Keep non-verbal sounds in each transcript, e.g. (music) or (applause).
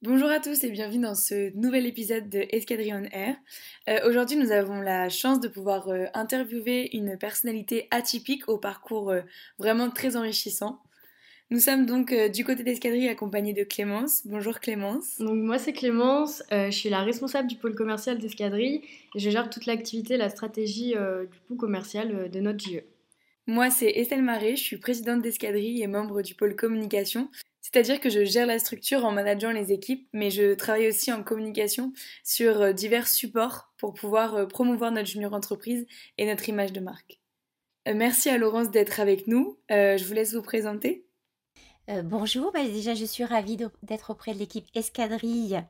Bonjour à tous et bienvenue dans ce nouvel épisode de Escadrille Air. Euh, aujourd'hui, nous avons la chance de pouvoir euh, interviewer une personnalité atypique au parcours euh, vraiment très enrichissant. Nous sommes donc du côté d'Escadrille accompagnés de Clémence. Bonjour Clémence. Donc moi c'est Clémence, je suis la responsable du pôle commercial d'Escadrille et je gère toute l'activité, la stratégie du pôle commercial de notre JE. Moi, c'est Estelle Marais, je suis présidente d'Escadrille et membre du pôle communication. C'est-à-dire que je gère la structure en manageant les équipes, mais je travaille aussi en communication sur euh, divers supports pour pouvoir euh, promouvoir notre junior entreprise et notre image de marque. Euh, merci à Laurence d'être avec nous. je vous laisse vous présenter. bonjour, bah, déjà je suis ravie d'être auprès de l'équipe Escadrille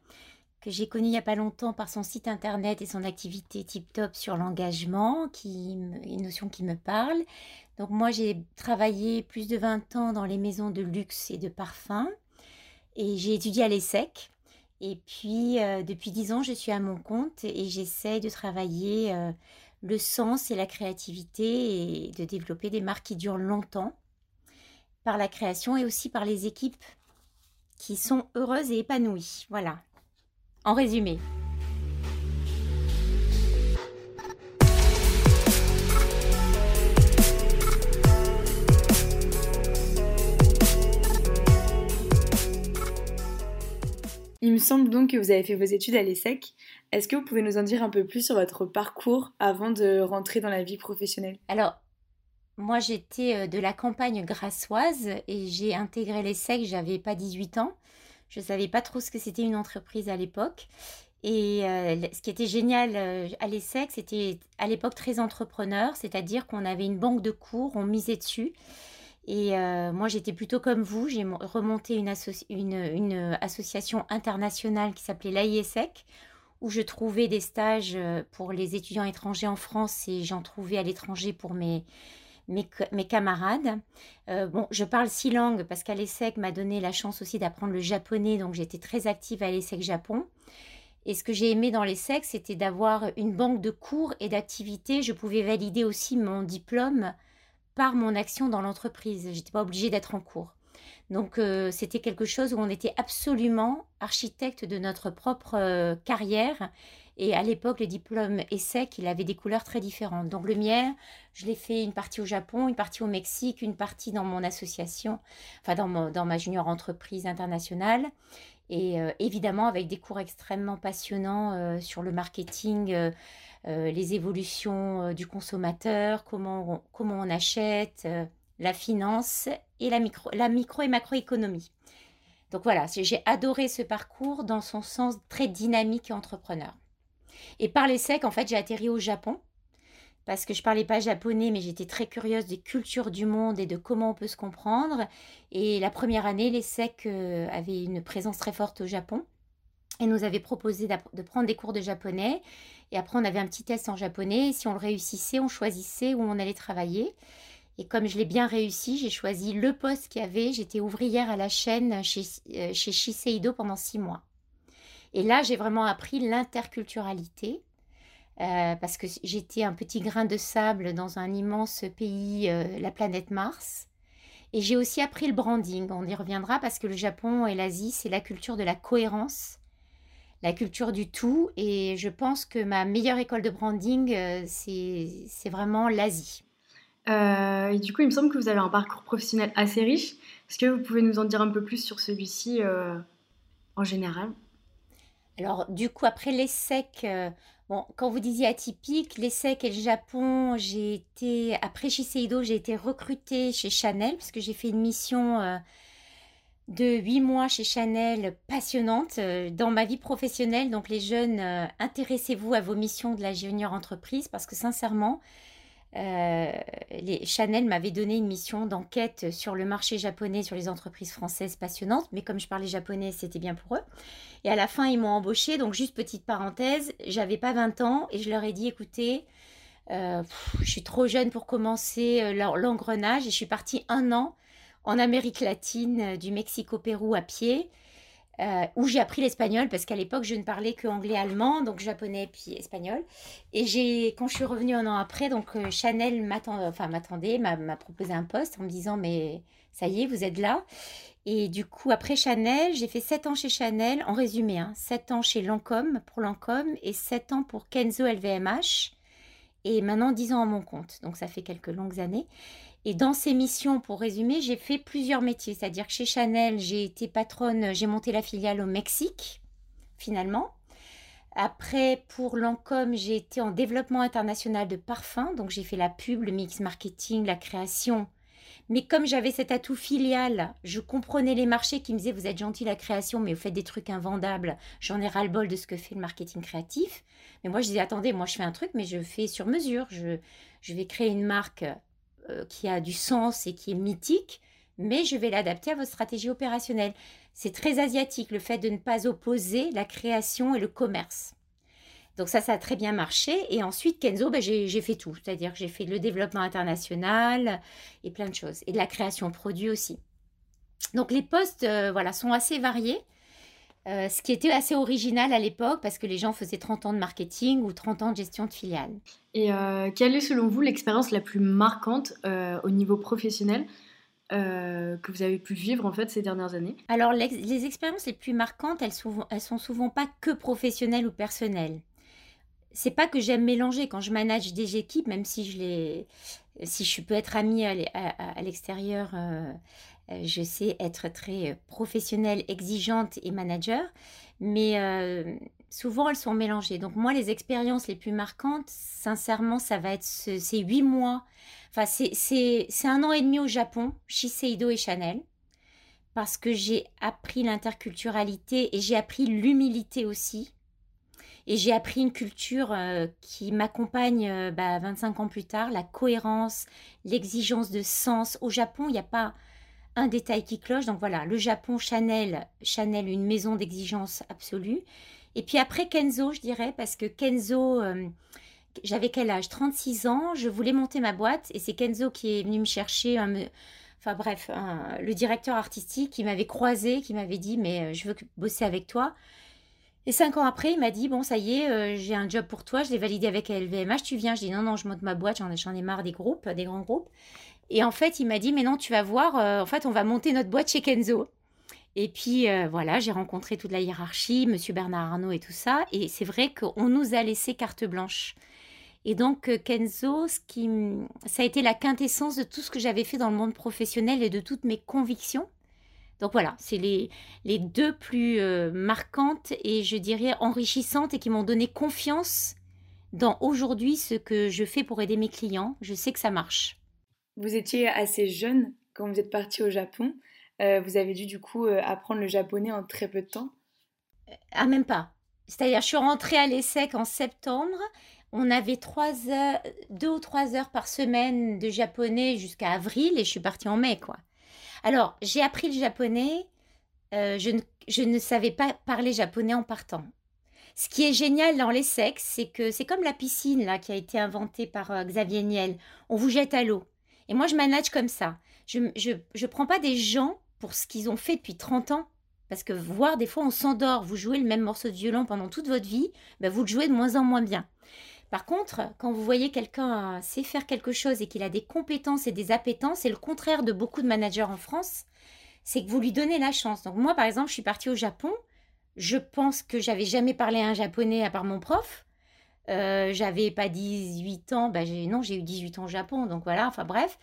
que j'ai connue il n'y a pas longtemps par son site internet et son activité tip top sur l'engagement, qui une notion qui me parle. Donc moi, j'ai travaillé plus de 20 ans dans les maisons de luxe et de parfums et j'ai étudié à l'ESSEC. Et puis, euh, depuis 10 ans, je suis à mon compte et j'essaie de travailler euh, le sens et la créativité et de développer des marques qui durent longtemps par la création et aussi par les équipes qui sont heureuses et épanouies. Voilà, en résumé. Il me semble donc que vous avez fait vos études à l'ESSEC. Est-ce que vous pouvez nous en dire un peu plus sur votre parcours avant de rentrer dans la vie professionnelle? Alors, moi j'étais euh, de la campagne grassoise et j'ai intégré l'ESSEC, j'avais pas 18 ans. Je ne savais pas trop ce que c'était une entreprise à l'époque. Et euh, ce qui était génial euh, à l'ESSEC, c'était à l'époque très entrepreneur, c'est-à-dire qu'on avait une banque de cours, on misait dessus. Et euh, moi, j'étais plutôt comme vous. J'ai remonté une, association internationale qui s'appelait l'AISEC, où je trouvais des stages pour les étudiants étrangers en France et j'en trouvais à l'étranger pour mes, camarades. Euh, bon, je parle six langues parce qu'à l'ESSEC m'a donné la chance aussi d'apprendre le japonais, donc j'étais très active à l'ESSEC Japon. Et ce que j'ai aimé dans l'ESSEC, c'était d'avoir une banque de cours et d'activités. Je pouvais valider aussi mon diplôme par mon action dans l'entreprise. J'étais pas obligée d'être en cours. Donc euh, c'était quelque chose où on était absolument architecte de notre propre euh, carrière. Et à l'époque, le diplôme ESSEC, il avait des couleurs très différentes. Donc le mien, je l'ai fait une partie au Japon, une partie au Mexique, une partie dans mon association, enfin dans, dans ma junior entreprise internationale. Et euh, évidemment avec des cours extrêmement passionnants sur le marketing euh, les évolutions euh, du consommateur, comment on, comment on achète, euh, la finance et la micro, la micro et macroéconomie. Donc voilà, j'ai adoré ce parcours dans son sens très dynamique et entrepreneur. Et par l'ESSEC, en fait, j'ai atterri au Japon parce que je parlais pas japonais, mais j'étais très curieuse des cultures du monde et de comment on peut se comprendre. Et la première année, l'ESSEC avait une présence très forte au Japon et nous avait proposé de prendre des cours de japonais. Et après, on avait un petit test en japonais. si on le réussissait, on choisissait où on allait travailler. Et comme je l'ai bien réussi, j'ai choisi le poste qu'il y avait. J'étais ouvrière à la chaîne chez, euh, chez Shiseido pendant six mois. Et là, j'ai vraiment appris l'interculturalité. Euh, parce que j'étais un petit grain de sable dans un immense pays, euh, la planète Mars. Et j'ai aussi appris le branding. On y reviendra parce que le Japon et l'Asie, c'est la culture de la cohérence la culture du tout. Et je pense que ma meilleure école de branding, euh, c'est vraiment l'Asie. Euh, et du coup, il me semble que vous avez un parcours professionnel assez riche. Est-ce que vous pouvez nous en dire un peu plus sur celui-ci en général? Alors, du coup, après l'ESSEC, bon, quand vous disiez atypique, l'ESSEC et le Japon, j'ai été, après Shiseido, j'ai été recrutée chez Chanel, parce que j'ai fait une mission de huit mois chez Chanel passionnante euh, dans ma vie professionnelle. Donc les jeunes, euh, intéressez-vous à vos missions de la junior entreprise parce que sincèrement, euh, les, Chanel m'avait donné une mission d'enquête sur le marché japonais, sur les entreprises françaises passionnantes. Mais comme je parlais japonais, c'était bien pour eux. Et à la fin, ils m'ont embauché. Donc juste petite parenthèse, j'avais pas 20 ans et je leur ai dit, écoutez, je suis trop jeune pour commencer l'engrenage et je suis partie un an en Amérique latine, euh, du Mexique au Pérou à pied. Euh, où j'ai appris l'espagnol parce qu'à l'époque je ne parlais que anglais, allemand, donc japonais puis espagnol. Et j'ai, quand je suis revenue un an après, donc euh, Chanel enfin, m'attendait, m'a proposé un poste en me disant mais ça y est, vous êtes là. Et du coup, après Chanel, j'ai fait 7 ans chez Chanel, en résumé, hein, 7 ans chez Lancôme pour Lancôme et 7 ans pour Kenzo LVMH. Et maintenant 10 ans à mon compte, donc ça fait quelques longues années. Et dans ces missions, pour résumer, j'ai fait plusieurs métiers. C'est-à-dire que chez Chanel, j'ai été patronne, j'ai monté la filiale au Mexique, finalement. Après, pour Lancôme, j'ai été en développement international de parfums. Donc, j'ai fait la pub, le mix marketing, la création. Mais comme j'avais cet atout filial, je comprenais les marchés qui me disaient Vous êtes gentil la création, mais vous faites des trucs invendables. J'en ai ras-le-bol de ce que fait le marketing créatif. Mais moi, je disais Attendez, moi, je fais un truc, mais je fais sur mesure. Je, je vais créer une marque euh, qui a du sens et qui est mythique, mais je vais l'adapter à votre stratégie opérationnelle. C'est très asiatique, le fait de ne pas opposer la création et le commerce. Donc ça, ça a très bien marché. Et ensuite, Kenzo, ben, j'ai fait tout. C'est-à-dire que j'ai fait le développement international et plein de choses. Et de la création produit aussi. Donc les postes euh, voilà, sont assez variés. Euh, ce qui était assez original à l'époque parce que les gens faisaient 30 ans de marketing ou 30 ans de gestion de filiale. Et euh, quelle est selon vous l'expérience la plus marquante euh, au niveau professionnel que vous avez pu vivre en fait ces dernières années? Alors les expériences les plus marquantes, elles, souvent, elles sont souvent pas que professionnelles ou personnelles. C'est pas que j'aime mélanger quand je manage des équipes, même si je les, si je peux être amie à, l'extérieur je sais être très euh, professionnelle, exigeante et manager, mais euh, souvent elles sont mélangées. Donc moi, les expériences les plus marquantes, sincèrement, ça va être ces huit mois. Enfin, c'est un an et demi au Japon, Shiseido et Chanel, parce que j'ai appris l'interculturalité et j'ai appris l'humilité aussi. Et j'ai appris une culture qui m'accompagne 25 bah, ans plus tard, la cohérence, l'exigence de sens. Au Japon, il n'y a pas un détail qui cloche. Donc voilà, le Japon, Chanel, Chanel, une maison d'exigence absolue. Et puis après Kenzo, je dirais, parce que Kenzo, euh, j'avais quel âge? 36 ans, je voulais monter ma boîte et c'est Kenzo qui est venu me chercher. enfin bref, le directeur artistique qui m'avait croisé, qui m'avait dit mais euh, je veux bosser avec toi. Et cinq ans après, il m'a dit bon ça y est, euh, j'ai un job pour toi, je l'ai validé avec LVMH, tu viens. Je dis non non, je monte ma boîte, j'en ai marre des groupes, des grands groupes. Et en fait, il m'a dit, mais non, tu vas voir, euh, en fait, on va monter notre boîte chez Kenzo. Et puis euh, voilà, j'ai rencontré toute la hiérarchie, Monsieur Bernard Arnault et tout ça. Et c'est vrai qu'on nous a laissé carte blanche. Et donc euh, Kenzo, qui, ça a été la quintessence de tout ce que j'avais fait dans le monde professionnel et de toutes mes convictions. Donc voilà, c'est les deux plus marquantes et je dirais enrichissantes et qui m'ont donné confiance dans aujourd'hui ce que je fais pour aider mes clients. Je sais que ça marche. Vous étiez assez jeune quand vous êtes parti au Japon. Euh, vous avez dû du coup euh, apprendre le japonais en très peu de temps Ah, même pas. C'est-à-dire, je suis rentrée à l'ESSEC en septembre. On avait trois heures, deux ou trois heures par semaine de japonais jusqu'à avril et je suis partie en mai, quoi. Alors, j'ai appris le japonais. Euh, je, ne, savais pas parler japonais en partant. Ce qui est génial dans l'ESSEC, c'est que c'est comme la piscine là qui a été inventée par Xavier Niel. On vous jette à l'eau. Et moi, je manage comme ça. Je ne je, je prends pas des gens pour ce qu'ils ont fait depuis 30 ans. Parce que voir, des fois, on s'endort. Vous jouez le même morceau de violon pendant toute votre vie, ben, vous le jouez de moins en moins bien. Par contre, quand vous voyez quelqu'un sait faire quelque chose et qu'il a des compétences et des appétences, c'est le contraire de beaucoup de managers en France, c'est que vous lui donnez la chance. Donc moi, par exemple, je suis partie au Japon. Je pense que j'avais jamais parlé un japonais à part mon prof. Euh, j'avais pas 18 ans, bah non, j'ai eu 18 ans au Japon, donc voilà, enfin bref.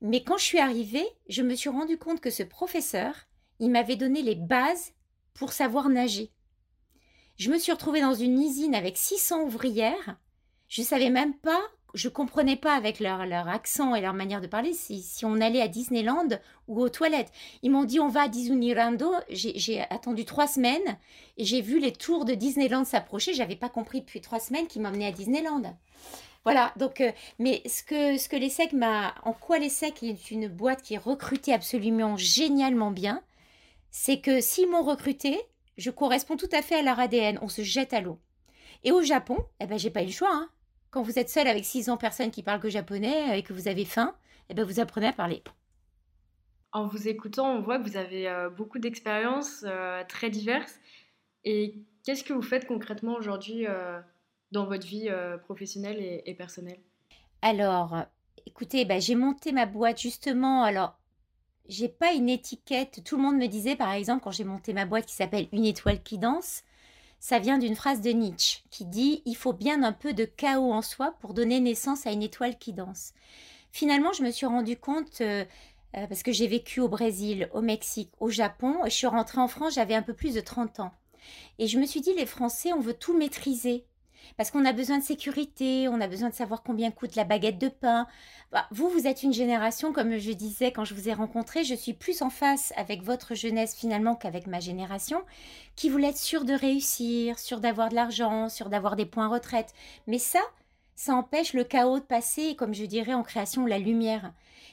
Mais quand je suis arrivée, je me suis rendu compte que ce professeur, il m'avait donné les bases pour savoir nager. Je me suis retrouvée dans une usine avec 600 ouvrières. Je savais même pas je comprenais pas avec leur, accent et leur manière de parler si, si, on allait à Disneyland ou aux toilettes. Ils m'ont dit on va à Disneyland. J'ai attendu trois semaines et j'ai vu les tours de Disneyland s'approcher. J'avais pas compris depuis trois semaines qu'ils m'emmenaient à Disneyland. Voilà, donc, euh, mais ce que, ce que l'ESSEC m'a. En quoi l'ESSEC est une boîte qui est recrutée absolument génialement bien, c'est que s'ils m'ont recruté, je corresponds tout à fait à leur ADN. On se jette à l'eau. Et au Japon, eh ben, j'ai pas eu le choix. Hein. Quand vous êtes seul avec 600 personnes qui parlent que japonais et que vous avez faim, eh ben vous apprenez à parler. En vous écoutant, on voit que vous avez beaucoup d'expériences très diverses. Et qu'est-ce que vous faites concrètement aujourd'hui dans votre vie professionnelle et, personnelle? Alors, écoutez, bah, j'ai monté ma boîte justement. Alors, j'ai pas une étiquette. Tout le monde me disait, par exemple, quand j'ai monté ma boîte qui s'appelle Une étoile qui danse, ça vient d'une phrase de Nietzsche qui dit Il faut bien un peu de chaos en soi pour donner naissance à une étoile qui danse. Finalement, je me suis rendu compte, euh, euh, parce que j'ai vécu au Brésil, au Mexique, au Japon, et je suis rentrée en France, j'avais un peu plus de 30 ans. Et je me suis dit, les Français, on veut tout maîtriser. Parce qu'on a besoin de sécurité, on a besoin de savoir combien coûte la baguette de pain. Bah, vous, vous êtes une génération, comme je disais quand je vous ai rencontré, je suis plus en face avec votre jeunesse finalement qu'avec ma génération, qui voulait être sûre de réussir, sûre d'avoir de l'argent, sûre d'avoir des points retraite. Mais ça, ça empêche le chaos de passer et comme je dirais en création, la lumière.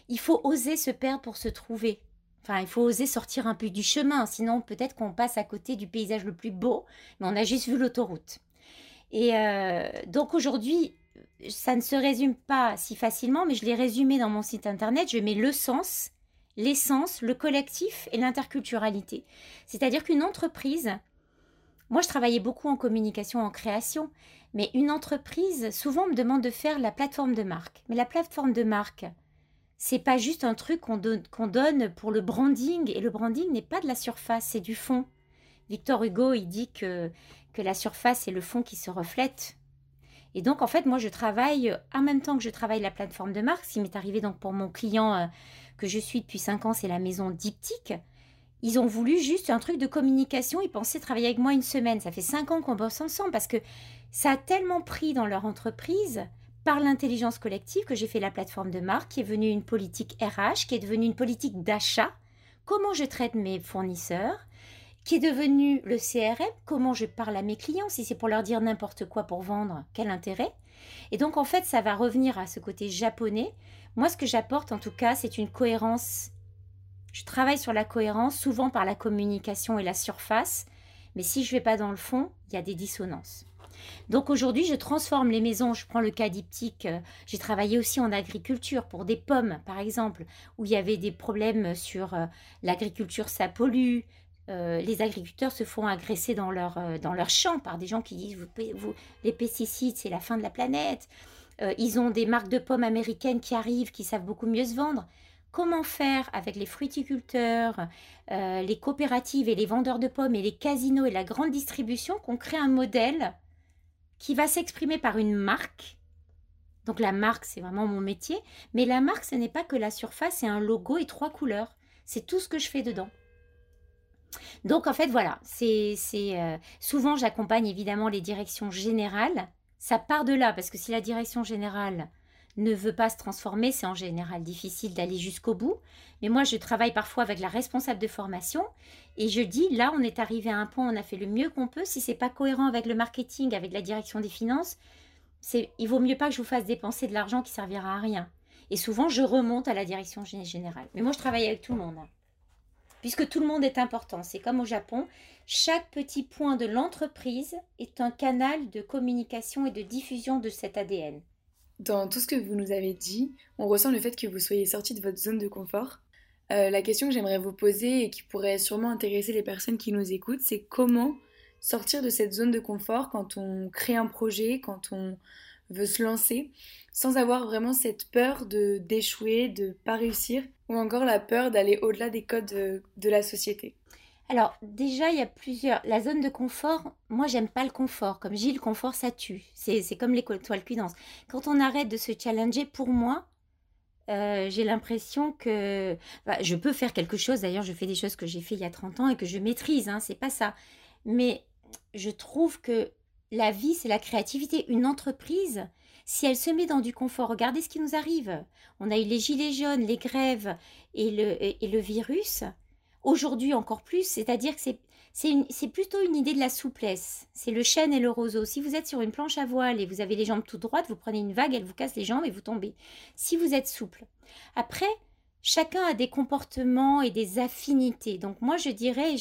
Il faut oser se perdre pour se trouver. Enfin, il faut oser sortir un peu du chemin, sinon peut-être qu'on passe à côté du paysage le plus beau, mais on a juste vu l'autoroute. Et euh, donc aujourd'hui, ça ne se résume pas si facilement, mais je l'ai résumé dans mon site internet. Je mets le sens, l'essence, le collectif et l'interculturalité. C'est-à-dire qu'une entreprise, moi je travaillais beaucoup en communication, en création, mais une entreprise, souvent me demande de faire la plateforme de marque. Mais la plateforme de marque, c'est pas juste un truc qu'on donne pour le branding, et le branding n'est pas de la surface, c'est du fond. Victor Hugo, il dit que que la surface et le fond qui se reflètent. Et donc, en fait, moi, je travaille en même temps que je travaille la plateforme de marque. Qui m'est arrivé donc pour mon client euh, que je suis depuis 5 ans, c'est la maison Diptyque. Ils ont voulu juste un truc de communication. Ils pensaient travailler avec moi une semaine. Ça fait 5 ans qu'on bosse ensemble parce que ça a tellement pris dans leur entreprise par l'intelligence collective que j'ai fait la plateforme de marque qui est devenue une politique RH, qui est devenue une politique d'achat. Comment je traite mes fournisseurs qui est devenu le CRM, comment je parle à mes clients, si c'est pour leur dire n'importe quoi pour vendre, quel intérêt Et donc en fait, ça va revenir à ce côté japonais. Moi, ce que j'apporte en tout cas, c'est une cohérence. Je travaille sur la cohérence, souvent par la communication et la surface, mais si je ne vais pas dans le fond, il y a des dissonances. Donc aujourd'hui, je transforme les maisons. Je prends le cas diptyque. J'ai travaillé aussi en agriculture pour des pommes, par exemple, où il y avait des problèmes sur euh, l'agriculture, ça pollue, euh, les agriculteurs se font agresser dans leur, euh, dans leur champ par des gens qui disent les pesticides, c'est la fin de la planète. Euh, ils ont des marques de pommes américaines qui arrivent, qui savent beaucoup mieux se vendre. Comment faire avec les fruiticulteurs, les coopératives et les vendeurs de pommes et les casinos et la grande distribution qu'on crée un modèle qui va s'exprimer par une marque? Donc la marque, c'est vraiment mon métier. Mais la marque, ce n'est pas que la surface, c'est un logo et trois couleurs. C'est tout ce que je fais dedans. Donc en fait voilà, c'est euh, souvent j'accompagne évidemment les directions générales. Ça part de là parce que si la direction générale ne veut pas se transformer, c'est en général difficile d'aller jusqu'au bout. Mais moi, je travaille parfois avec la responsable de formation et je dis là, on est arrivé à un point, on a fait le mieux qu'on peut. Si c'est pas cohérent avec le marketing, avec la direction des finances, il vaut mieux pas que je vous fasse dépenser de l'argent qui servira à rien. Et souvent, je remonte à la direction générale. Mais moi, je travaille avec tout le monde. Puisque tout le monde est important. C'est comme au Japon, chaque petit point de l'entreprise est un canal de communication et de diffusion de cet ADN. Dans tout ce que vous nous avez dit, on ressent le fait que vous soyez sorti de votre zone de confort. Euh, la question que j'aimerais vous poser et qui pourrait sûrement intéresser les personnes qui nous écoutent, c'est comment sortir de cette zone de confort quand on crée un projet, quand on veut se lancer, sans avoir vraiment cette peur de d'échouer, de pas réussir, ou encore la peur d'aller au-delà des codes de, la société. Alors déjà, il y a plusieurs. La zone de confort, moi j'aime pas le confort. Comme Gilles, le confort ça tue. C'est comme les toiles cuidances. Quand on arrête de se challenger, pour moi, euh, j'ai l'impression que bah, je peux faire quelque chose. D'ailleurs, je fais des choses que j'ai fait il y a 30 ans et que je maîtrise. Hein, c'est pas ça. Mais je trouve que la vie, c'est la créativité. Une entreprise, si elle se met dans du confort, regardez ce qui nous arrive. On a eu les gilets jaunes, les grèves et le, et, le virus. Aujourd'hui encore plus, c'est-à-dire que c'est plutôt une idée de la souplesse. C'est le chêne et le roseau. Si vous êtes sur une planche à voile et vous avez les jambes toutes droites, vous prenez une vague, elle vous casse les jambes et vous tombez. Si vous êtes souple. Après, chacun a des comportements et des affinités. Donc moi, je dirais,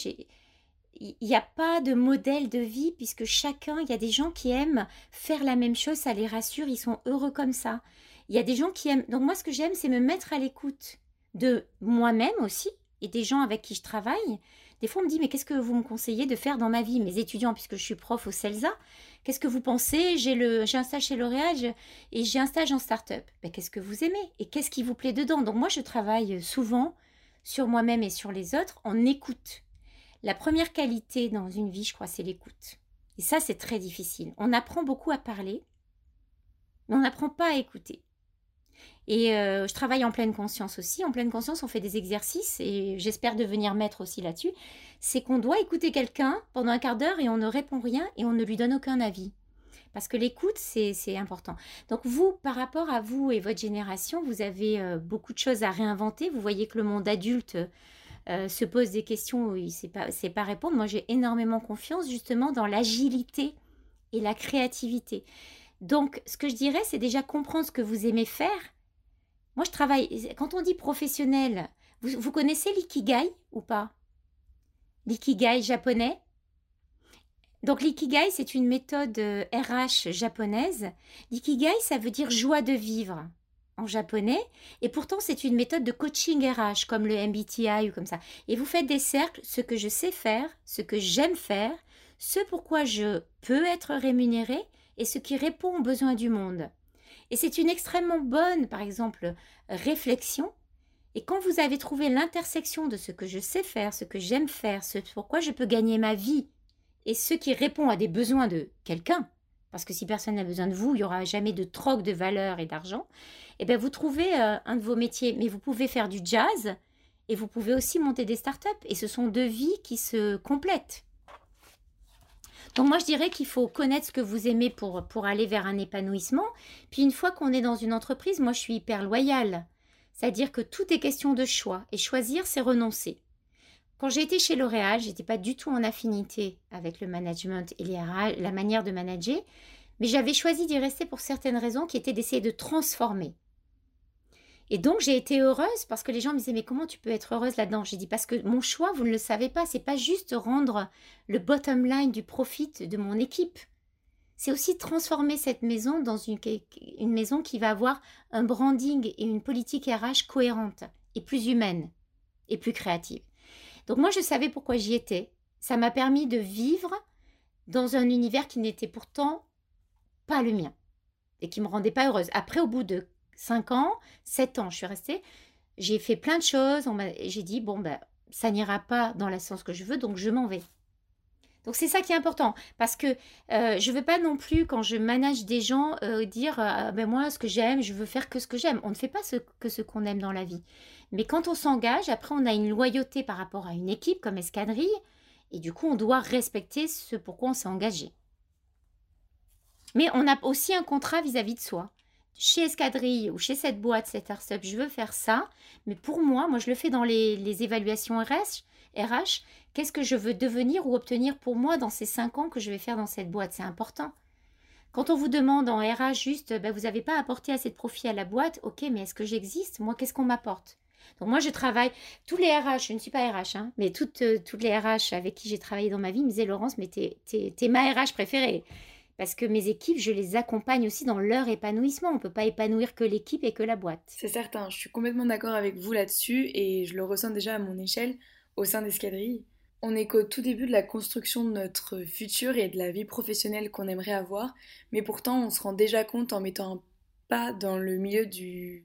il n'y a pas de modèle de vie puisque chacun, il y a des gens qui aiment faire la même chose, ça les rassure, ils sont heureux comme ça. Il y a des gens qui aiment. Donc moi, ce que j'aime, c'est me mettre à l'écoute de moi-même aussi et des gens avec qui je travaille. Des fois, on me dit, mais qu'est-ce que vous me conseillez de faire dans ma vie? Mes étudiants, puisque je suis prof au CELSA, qu'est-ce que vous pensez? J'ai un stage chez L'Oréal et j'ai un stage en start-up. Ben, qu'est-ce que vous aimez? Et qu'est-ce qui vous plaît dedans? Donc moi, je travaille souvent sur moi-même et sur les autres en écoute. La première qualité dans une vie, je crois, c'est l'écoute. Et ça, c'est très difficile. On apprend beaucoup à parler, mais on n'apprend pas à écouter. Et euh, je travaille en pleine conscience aussi. En pleine conscience, on fait des exercices et j'espère devenir maître aussi là-dessus. C'est qu'on doit écouter quelqu'un pendant un quart d'heure et on ne répond rien et on ne lui donne aucun avis. Parce que l'écoute, c'est important. Donc vous, par rapport à vous et votre génération, vous avez euh, beaucoup de choses à réinventer. Vous voyez que le monde adulte euh, se pose des questions où il ne sait pas, pas répondre. Moi, j'ai énormément confiance justement dans l'agilité et la créativité. Donc, ce que je dirais, c'est déjà comprendre ce que vous aimez faire. Moi, je travaille. Quand on dit professionnel, vous, vous connaissez l'ikigai ou pas? L'ikigai japonais? Donc l'ikigai, c'est une méthode RH euh, japonaise. L'ikigai, ça veut dire joie de vivre en japonais. Et pourtant, c'est une méthode de coaching RH, comme le MBTI ou comme ça. Et vous faites des cercles, ce que je sais faire, ce que j'aime faire, ce pourquoi je peux être rémunéré et ce qui répond aux besoins du monde. Et c'est une extrêmement bonne, par exemple, réflexion. Et quand vous avez trouvé l'intersection de ce que je sais faire, ce que j'aime faire, ce pourquoi je peux gagner ma vie, et ce qui répond à des besoins de quelqu'un, parce que si personne n'a besoin de vous, il n'y aura jamais de troc de valeur et d'argent, et eh bien vous trouvez euh, un de vos métiers. Mais vous pouvez faire du jazz et vous pouvez aussi monter des startups. Et ce sont deux vies qui se complètent. Donc moi, je dirais qu'il faut connaître ce que vous aimez pour, pour aller vers un épanouissement. Puis une fois qu'on est dans une entreprise, moi, je suis hyper loyale. C'est-à-dire que tout est question de choix. Et choisir, c'est renoncer. Quand j'ai été chez L'Oréal, j'étais pas du tout en affinité avec le management et la manière de manager, mais j'avais choisi d'y rester pour certaines raisons qui étaient d'essayer de transformer. Et donc j'ai été heureuse parce que les gens me disaient mais comment tu peux être heureuse là-dedans? J'ai dit parce que mon choix, vous ne le savez pas, c'est pas juste rendre le bottom line du profit de mon équipe. C'est aussi transformer cette maison dans une, une maison qui va avoir un branding et une politique RH cohérente et plus humaine et plus créative. Donc moi, je savais pourquoi j'y étais. Ça m'a permis de vivre dans un univers qui n'était pourtant pas le mien et qui me rendait pas heureuse. Après, au bout de 5 ans, 7 ans, je suis restée, j'ai fait plein de choses. J'ai dit, bon, ben, ça n'ira pas dans le sens que je veux, donc je m'en vais. Donc c'est ça qui est important parce que euh, je ne veux pas non plus quand je manage des gens euh, dire euh, ben moi ce que j'aime je veux faire que ce que j'aime. On ne fait pas ce, que ce qu'on aime dans la vie. Mais quand on s'engage, après, on a une loyauté par rapport à une équipe comme Escadrille, et du coup, on doit respecter ce pourquoi on s'est engagé. Mais on a aussi un contrat vis-à-vis de soi. Chez Escadrille ou chez cette boîte, cette startup, je veux faire ça, mais pour moi, moi je le fais dans les, évaluations RH qu'est-ce que je veux devenir ou obtenir pour moi dans ces cinq ans que je vais faire dans cette boîte? C'est important. Quand on vous demande en RH juste, ben, vous n'avez pas apporté assez de profit à la boîte, ok, mais est-ce que j'existe? Moi, qu'est-ce qu'on m'apporte? Donc moi, je travaille, tous les RH, je ne suis pas RH, hein, mais toutes, euh, les RH avec qui j'ai travaillé dans ma vie me disaient, Laurence, mais t'es, es, ma RH préférée. Parce que mes équipes, je les accompagne aussi dans leur épanouissement. On ne peut pas épanouir que l'équipe et que la boîte. C'est certain, je suis complètement d'accord avec vous là-dessus et je le ressens déjà à mon échelle au sein d'Escadrille. On est qu'au tout début de la construction de notre futur et de la vie professionnelle qu'on aimerait avoir, mais pourtant on se rend déjà compte en mettant un pas dans le milieu du,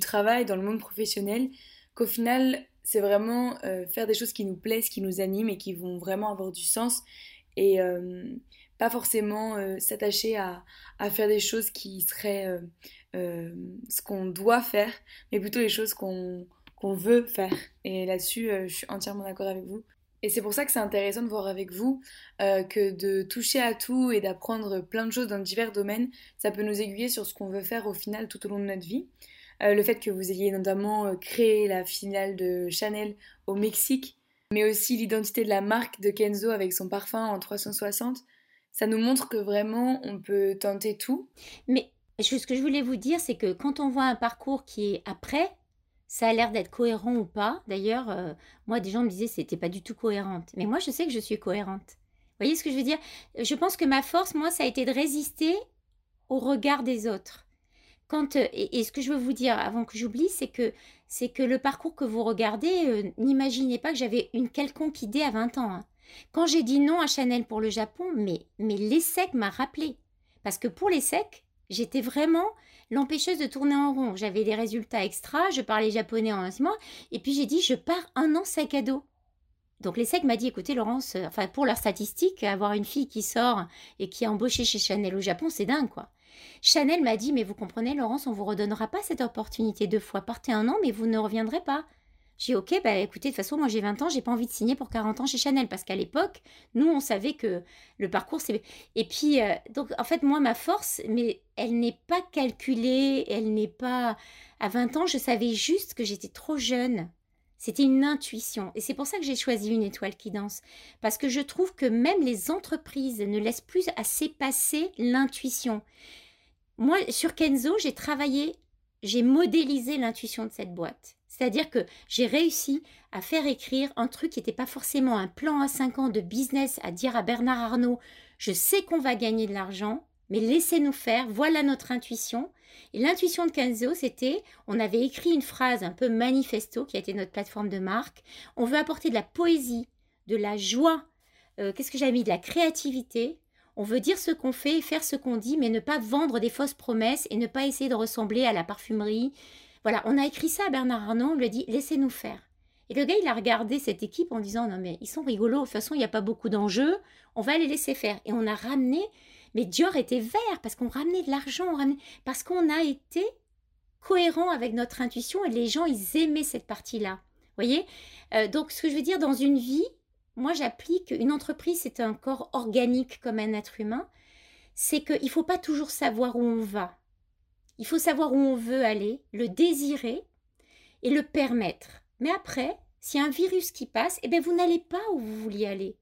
travail, dans le monde professionnel, qu'au final, c'est vraiment euh, faire des choses qui nous plaisent, qui nous animent et qui vont vraiment avoir du sens et euh, pas forcément euh, s'attacher à, faire des choses qui seraient ce qu'on doit faire, mais plutôt les choses qu'on veut faire. Et là-dessus, je suis entièrement d'accord avec vous. Et c'est pour ça que c'est intéressant de voir avec vous que de toucher à tout et d'apprendre plein de choses dans divers domaines, ça peut nous aiguiller sur ce qu'on veut faire au final tout au long de notre vie. Euh, le fait que vous ayez notamment euh, créé la finale de Chanel au Mexique, mais aussi l'identité de la marque de Kenzo avec son parfum en 360, ça nous montre que vraiment on peut tenter tout. Mais ce que je voulais vous dire, c'est que quand on voit un parcours qui est après, ça a l'air d'être cohérent ou pas. D'ailleurs, euh, moi, des gens me disaient que c'était pas du tout cohérente. Mais moi, je sais que je suis cohérente. Vous voyez ce que je veux dire? Je pense que ma force, moi, ça a été de résister au regard des autres. Quand, euh, et, ce que je veux vous dire avant que j'oublie, c'est que c'est que le parcours que vous regardez, euh, n'imaginez pas que j'avais une quelconque idée à 20 ans. Hein. Quand j'ai dit non à Chanel pour le Japon, mais, mais l'ESSEC m'a rappelé. Parce que pour l'ESSEC, j'étais vraiment l'empêcheuse de tourner en rond. J'avais des résultats extra, je parlais japonais en un mois, et puis j'ai dit je pars un an sac à dos. Donc l'ESSEC m'a dit écoutez Laurence, euh, enfin pour leurs statistiques, avoir une fille qui sort et qui est embauchée chez Chanel au Japon, c'est dingue quoi. Chanel m'a dit mais vous comprenez Laurence, on vous redonnera pas cette opportunité deux fois. Partez un an mais vous ne reviendrez pas. J'ai ok, bah écoutez, de toute façon, moi j'ai 20 ans, j'ai pas envie de signer pour 40 ans chez Chanel parce qu'à l'époque, nous on savait que le parcours c'est. Et puis, euh, donc en fait, moi ma force, mais elle n'est pas calculée, elle n'est pas. À 20 ans, je savais juste que j'étais trop jeune. C'était une intuition. Et c'est pour ça que j'ai choisi une étoile qui danse. Parce que je trouve que même les entreprises ne laissent plus assez passer l'intuition. Moi, sur Kenzo, j'ai travaillé, j'ai modélisé l'intuition de cette boîte. C'est-à-dire que j'ai réussi à faire écrire un truc qui n'était pas forcément un plan à 5 ans de business à dire à Bernard Arnault, je sais qu'on va gagner de l'argent, mais laissez-nous faire, voilà notre intuition. Et l'intuition de Kenzo, c'était, on avait écrit une phrase un peu manifesto qui a été notre plateforme de marque. On veut apporter de la poésie, de la joie, euh, qu'est-ce que j'avais mis, de la créativité. On veut dire ce qu'on fait et faire ce qu'on dit, mais ne pas vendre des fausses promesses et ne pas essayer de ressembler à la parfumerie voilà, on a écrit ça à Bernard Arnault, on lui a dit laissez-nous faire. Et le gars, il a regardé cette équipe en disant non mais ils sont rigolos, de toute façon il n'y a pas beaucoup d'enjeux, on va les laisser faire. Et on a ramené, mais Dior était vert parce qu'on ramenait de l'argent, parce qu'on a été cohérent avec notre intuition et les gens ils aimaient cette partie-là. Voyez? Euh, Donc ce que je veux dire dans une vie, moi j'applique une entreprise c'est un corps organique comme un être humain, c'est qu'il ne faut pas toujours savoir où on va. Il faut savoir où on veut aller, le désirer et le permettre. Mais après, s'il y a un virus qui passe, eh bien vous n'allez pas où vous vouliez aller.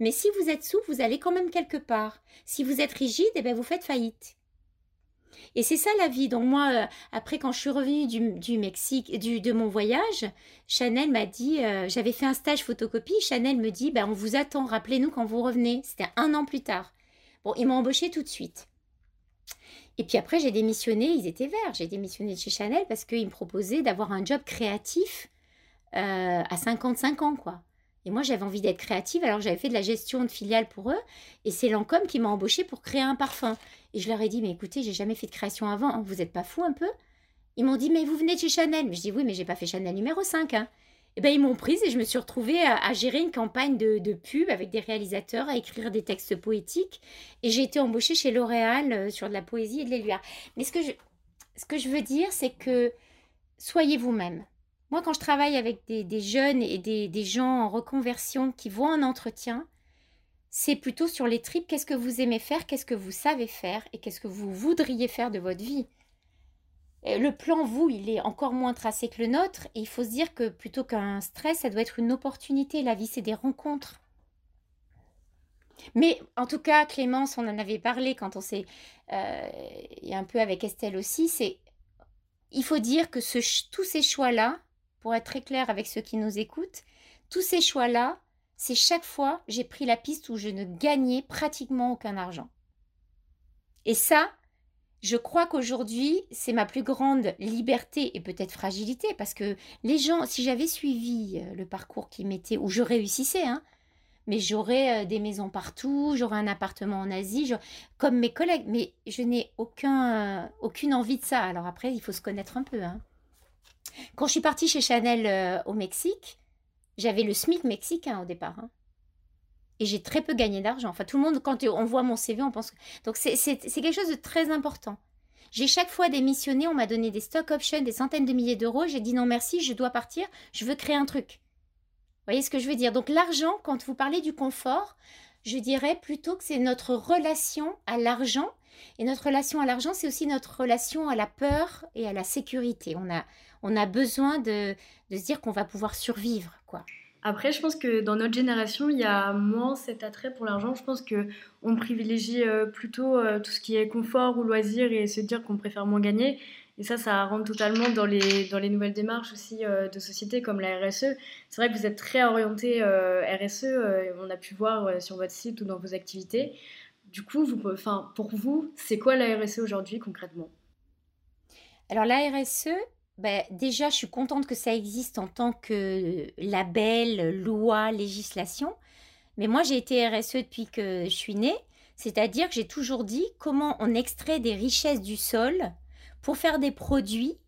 Mais si vous êtes souple, vous allez quand même quelque part. Si vous êtes rigide, eh bien vous faites faillite. Et c'est ça la vie. Donc moi, euh, après quand je suis revenue du, Mexique, du, de mon voyage, Chanel m'a dit, euh, j'avais fait un stage photocopie, Chanel me dit, ben, on vous attend, rappelez-nous quand vous revenez. C'était un an plus tard. Bon, ils m'ont embauché tout de suite. Et puis après, j'ai démissionné, ils étaient verts. J'ai démissionné de chez Chanel parce qu'ils me proposaient d'avoir un job créatif euh, à 55 ans, quoi. Et moi, j'avais envie d'être créative, alors j'avais fait de la gestion de filiale pour eux. Et c'est Lancôme qui m'a embauché pour créer un parfum. Et je leur ai dit, mais écoutez, j'ai jamais fait de création avant, hein. vous n'êtes pas fou un peu? Ils m'ont dit, mais vous venez de chez Chanel. Mais je dis, oui, mais j'ai pas fait Chanel numéro 5. Hein. Et ben, ils m'ont prise et je me suis retrouvée à, gérer une campagne de, pub avec des réalisateurs, à écrire des textes poétiques. Et j'ai été embauchée chez L'Oréal euh, sur de la poésie et de l'éluard. Mais ce que je, ce que je veux dire, c'est que soyez vous-même. Moi, quand je travaille avec des, jeunes et des, des, gens en reconversion qui vont en entretien, c'est plutôt sur les tripes, qu'est-ce que vous aimez faire, qu'est-ce que vous savez faire? Et qu'est-ce que vous voudriez faire de votre vie? Le plan, vous, il est encore moins tracé que le nôtre. Et il faut se dire que plutôt qu'un stress, ça doit être une opportunité. La vie, c'est des rencontres. Mais en tout cas, Clémence, on en avait parlé quand on s'est... Euh, et un peu avec Estelle aussi, c'est... Il faut dire que ce, tous ces choix-là, pour être très clair avec ceux qui nous écoutent, tous ces choix-là, c'est chaque fois j'ai pris la piste où je ne gagnais pratiquement aucun argent. Et ça, je crois qu'aujourd'hui, c'est ma plus grande liberté et peut-être fragilité, parce que les gens, si j'avais suivi euh, le parcours qui m'était, où je réussissais, hein, mais j'aurais euh, des maisons partout, j'aurais un appartement en Asie, comme mes collègues, mais je n'ai aucun, euh, aucune envie de ça. Alors après, il faut se connaître un peu. Hein. Quand je suis partie chez Chanel au Mexique, j'avais le SMIC mexicain au départ. Hein et j'ai très peu gagné d'argent. Enfin, tout le monde, quand on voit mon CV, on pense. Donc, c'est quelque chose de très important. J'ai chaque fois démissionné, on m'a donné des stock options, des centaines de milliers d'euros. J'ai dit non merci, je dois partir, je veux créer un truc. Vous voyez ce que je veux dire? Donc l'argent, quand vous parlez du confort, je dirais plutôt que c'est notre relation à l'argent. Et notre relation à l'argent, c'est aussi notre relation à la peur et à la sécurité. On a, on a besoin de, de se dire qu'on va pouvoir survivre, quoi. Après, je pense que dans notre génération, il y a moins cet attrait pour l'argent. Je pense que on privilégie euh, plutôt euh, tout ce qui est confort ou loisir et se dire qu'on préfère moins gagner. Et ça, ça rentre totalement dans les, dans les nouvelles démarches aussi euh, de société comme la RSE. C'est vrai que vous êtes très orienté RSE, on a pu voir sur votre site ou dans vos activités. Du coup, enfin, pour vous, c'est quoi la RSE aujourd'hui concrètement? Alors la RSE, ben, déjà, je suis contente que ça existe en tant que label, loi, législation. Mais moi, j'ai été RSE depuis que je suis née. C'est-à-dire que j'ai toujours dit comment on extrait des richesses du sol pour faire des produits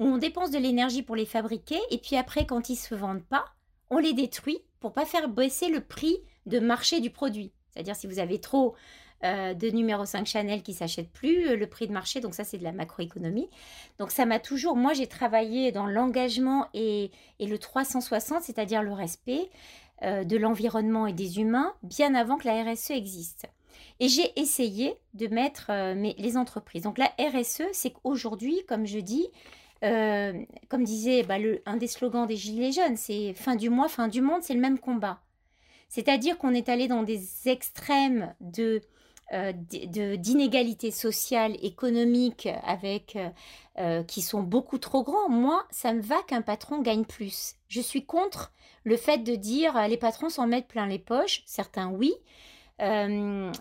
où on dépense de l'énergie pour les fabriquer et puis après, quand ils ne se vendent pas, on les détruit pour pas faire baisser le prix de marché du produit. C'est-à-dire si vous avez trop euh, de numéro 5 Chanel qui s'achètent plus, euh, le prix de marché, donc ça c'est de la macroéconomie. Donc ça m'a toujours, moi j'ai travaillé dans l'engagement et, le 360, c'est-à-dire le respect euh, de l'environnement et des humains, bien avant que la RSE existe. Et j'ai essayé de mettre les entreprises. Donc la RSE, c'est qu'aujourd'hui, comme je dis, comme disait bah, un des slogans des Gilets jaunes, c'est fin du mois, fin du monde, c'est le même combat. C'est-à-dire qu'on est allé dans des extrêmes de d'inégalités sociales, économiques, avec, euh, euh, qui sont beaucoup trop grands. Moi, ça me va qu'un patron gagne plus. Je suis contre le fait de dire les patrons s'en mettent plein les poches. Certains, oui.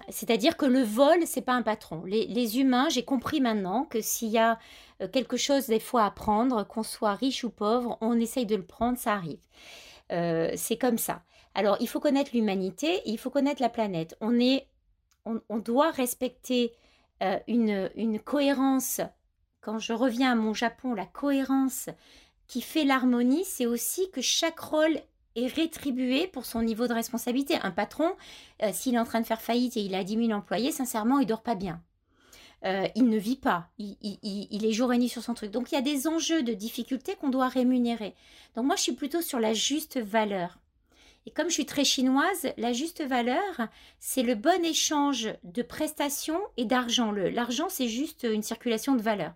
C'est-à-dire que le vol, c'est pas un patron. Les, les humains, j'ai compris maintenant que s'il y a quelque chose des fois à prendre, qu'on soit riche ou pauvre, on essaye de le prendre, ça arrive. c'est comme ça. Alors, il faut connaître l'humanité, il faut connaître la planète. On est on, doit respecter euh, une, cohérence. Quand je reviens à mon Japon, la cohérence qui fait l'harmonie, c'est aussi que chaque rôle est rétribué pour son niveau de responsabilité. Un patron, euh, s'il est en train de faire faillite et il a 10 000 employés, sincèrement, il dort pas bien. Euh, il ne vit pas, il, est jour et nuit sur son truc. Donc il y a des enjeux de difficulté qu'on doit rémunérer. Donc moi je suis plutôt sur la juste valeur. Et comme je suis très chinoise, la juste valeur, c'est le bon échange de prestations et d'argent. L'argent, c'est juste une circulation de valeur.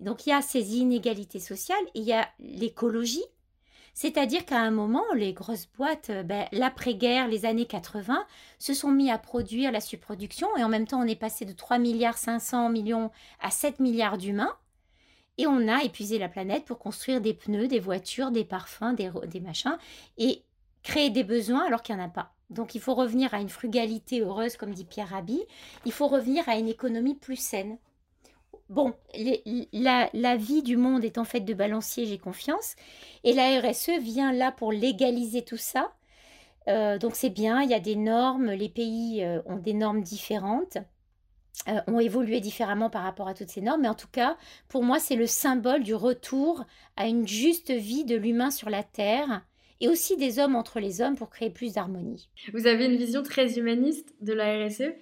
Donc il y a ces inégalités sociales, il y a l'écologie, c'est-à-dire qu'à un moment, les grosses boîtes, euh, ben, l'après-guerre, les années 80, se sont mis à produire la surproduction et en même temps, on est passé de 3 milliards 500 millions à 7 milliards d'humains. Et on a épuisé la planète pour construire des pneus, des voitures, des parfums, des, des machins. Et créer des besoins alors qu'il n'y en a pas. Donc il faut revenir à une frugalité heureuse, comme dit Pierre Rabhi. Il faut revenir à une économie plus saine. Bon, la, vie du monde est en fait de balancier, j'ai confiance. Et la RSE vient là pour légaliser tout ça. Euh, donc c'est bien, il y a des normes, les pays euh, ont des normes différentes, euh, ont évolué différemment par rapport à toutes ces normes. Mais en tout cas, pour moi, c'est le symbole du retour à une juste vie de l'humain sur la Terre et aussi des hommes entre les hommes pour créer plus d'harmonie. Vous avez une vision très humaniste de la RSE.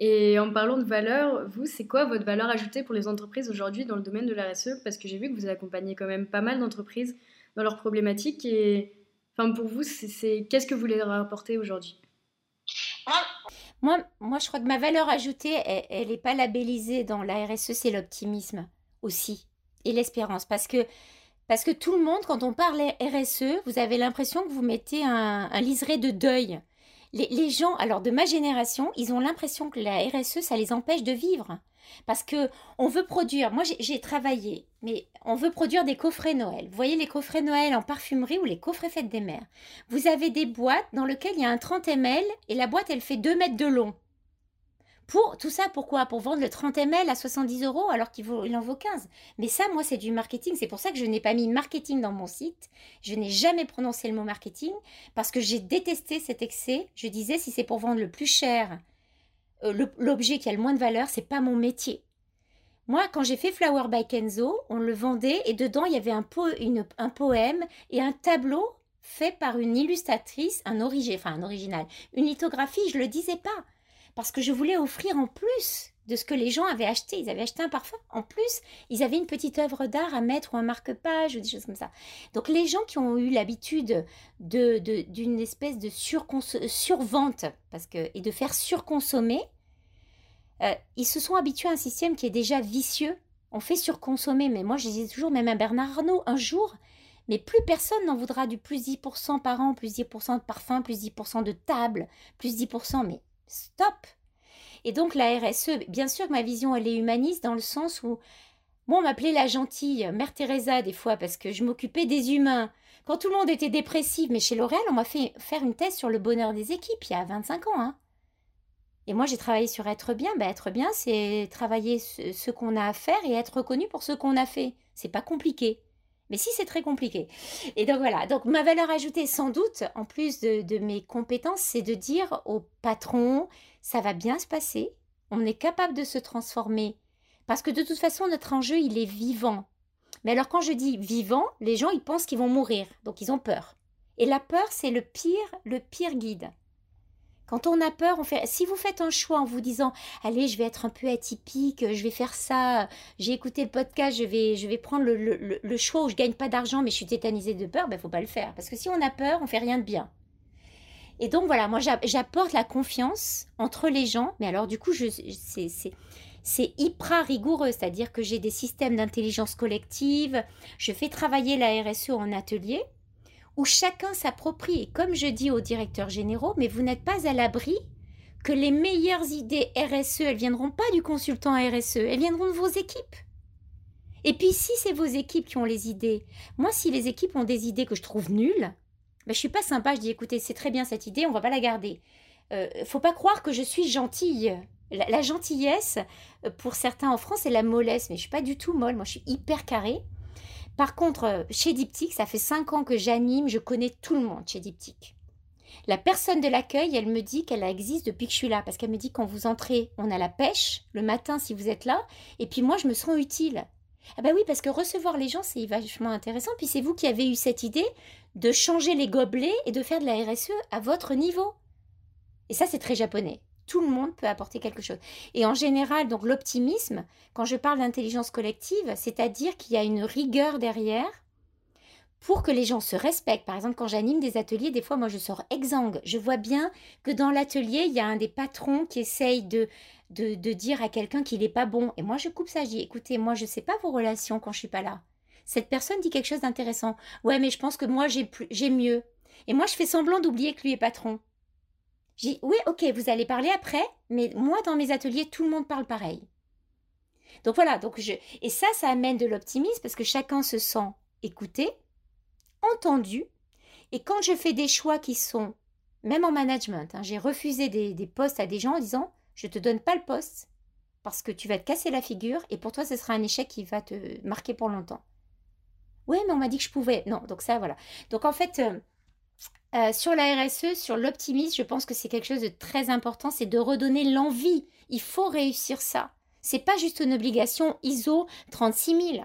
Et en parlant de valeur, vous, c'est quoi votre valeur ajoutée pour les entreprises aujourd'hui dans le domaine de la RSE Parce que j'ai vu que vous accompagnez quand même pas mal d'entreprises dans leurs problématiques. Et enfin, pour vous, c'est qu'est-ce que vous leur apportez aujourd'hui? Moi, moi, je crois que ma valeur ajoutée, elle n'est pas labellisée dans la RSE, c'est l'optimisme aussi et l'espérance. Parce que parce que tout le monde, quand on parle RSE, vous avez l'impression que vous mettez un, liseré de deuil. Les, gens, alors de ma génération, ils ont l'impression que la RSE, ça les empêche de vivre. Parce que on veut produire, moi j'ai travaillé, mais on veut produire des coffrets Noël. Vous voyez les coffrets Noël en parfumerie ou les coffrets fêtes des mères. Vous avez des boîtes dans lesquelles il y a un 30 ml et la boîte elle fait 2 mètres de long. Pour tout ça, pourquoi? Pour vendre le 30 ml à 70 euros alors qu'il il en vaut 15. Mais ça, moi, c'est du marketing. C'est pour ça que je n'ai pas mis marketing dans mon site. Je n'ai jamais prononcé le mot marketing parce que j'ai détesté cet excès. Je disais, si c'est pour vendre le plus cher, euh, l'objet qui a le moins de valeur, c'est pas mon métier. Moi, quand j'ai fait Flower by Kenzo, on le vendait et dedans, il y avait un, poème et un tableau fait par une illustratrice, un, un original. Une lithographie, je ne le disais pas parce que je voulais offrir en plus de ce que les gens avaient acheté. Ils avaient acheté un parfum. En plus, ils avaient une petite œuvre d'art à mettre ou un marque-page ou des choses comme ça. Donc les gens qui ont eu l'habitude de, d'une espèce de survente parce que, et de faire surconsommer, euh, ils se sont habitués à un système qui est déjà vicieux. On fait surconsommer, mais moi je disais toujours, même à Bernard Arnault, un jour, mais plus personne n'en voudra du plus 10% par an, plus 10% de parfum, plus 10% de table, plus 10%, mais Stop Et donc la RSE, bien sûr que ma vision, elle est humaniste dans le sens où, moi, on m'appelait la gentille, Mère Teresa des fois, parce que je m'occupais des humains. Quand tout le monde était dépressif, mais chez L'Oréal, on m'a fait faire une thèse sur le bonheur des équipes il y a 25 ans. Hein. Et moi, j'ai travaillé sur être bien. Ben, être bien, c'est travailler ce, qu'on a à faire et être reconnu pour ce qu'on a fait. C'est pas compliqué. Mais si, c'est très compliqué. Et donc voilà, donc ma valeur ajoutée, sans doute, en plus de, mes compétences, c'est de dire au patron, ça va bien se passer, on est capable de se transformer. Parce que de toute façon, notre enjeu, il est vivant. Mais alors quand je dis vivant, les gens, ils pensent qu'ils vont mourir, donc ils ont peur. Et la peur, c'est le pire, le pire guide. Quand on a peur, on fait. Si vous faites un choix en vous disant, allez, je vais être un peu atypique, je vais faire ça, j'ai écouté le podcast, je vais, je vais prendre le, choix où je gagne pas d'argent, mais je suis tétanisée de peur, ben faut pas le faire, parce que si on a peur, on fait rien de bien. Et donc voilà, moi j'apporte la confiance entre les gens, mais alors du coup, c'est hyper rigoureux, c'est-à-dire que j'ai des systèmes d'intelligence collective, je fais travailler la RSE en atelier, où chacun s'approprie. Et comme je dis aux directeurs généraux, mais vous n'êtes pas à l'abri que les meilleures idées RSE, elles viendront pas du consultant RSE, elles viendront de vos équipes. Et puis si c'est vos équipes qui ont les idées, moi si les équipes ont des idées que je trouve nulles, ben, je suis pas sympa, je dis écoutez, c'est très bien cette idée, on va pas la garder. Euh, faut pas croire que je suis gentille. La, la, gentillesse, euh, pour certains en France, c'est la mollesse, mais je suis pas du tout molle, moi je suis hyper carrée. Par contre, euh, chez Diptyque, ça fait cinq ans que j'anime, je connais tout le monde chez Diptyque. La personne de l'accueil, elle me dit qu'elle existe depuis que je suis là, parce qu'elle me dit quand vous entrez, on a la pêche le matin si vous êtes là, et puis moi je me sens utile. Ah bah oui, parce que recevoir les gens, c'est vachement intéressant. Puis c'est vous qui avez eu cette idée de changer les gobelets et de faire de la RSE à votre niveau. Et ça, c'est très japonais tout le monde peut apporter quelque chose. Et en général, donc l'optimisme, quand je parle d'intelligence collective, c'est-à-dire qu'il y a une rigueur derrière pour que les gens se respectent. Par exemple, quand j'anime des ateliers, des fois, moi, je sors exsangue. Je vois bien que dans l'atelier, il y a un des patrons qui essaye de, de, dire à quelqu'un qu'il n'est pas bon. Et moi, je coupe ça. Je dis, écoutez, moi, je ne sais pas vos relations quand je suis pas là. Cette personne dit quelque chose d'intéressant. Ouais, mais je pense que moi, j'ai mieux. Et moi, je fais semblant d'oublier que lui est patron. J'ai oui, ok, vous allez parler après, mais moi, dans mes ateliers, tout le monde parle pareil. Donc voilà, donc je... et ça, ça amène de l'optimisme parce que chacun se sent écouté, entendu. Et quand je fais des choix qui sont, même en management, hein, j'ai refusé des, postes à des gens en disant, je te donne pas le poste parce que tu vas te casser la figure et pour toi, ce sera un échec qui va te marquer pour longtemps. Oui, mais on m'a dit que je pouvais. Non, donc ça, voilà. Donc en fait, euh, sur la RSE, sur l'optimisme, je pense que c'est quelque chose de très important, c'est de redonner l'envie. Il faut réussir ça. C'est pas juste une obligation ISO 36000.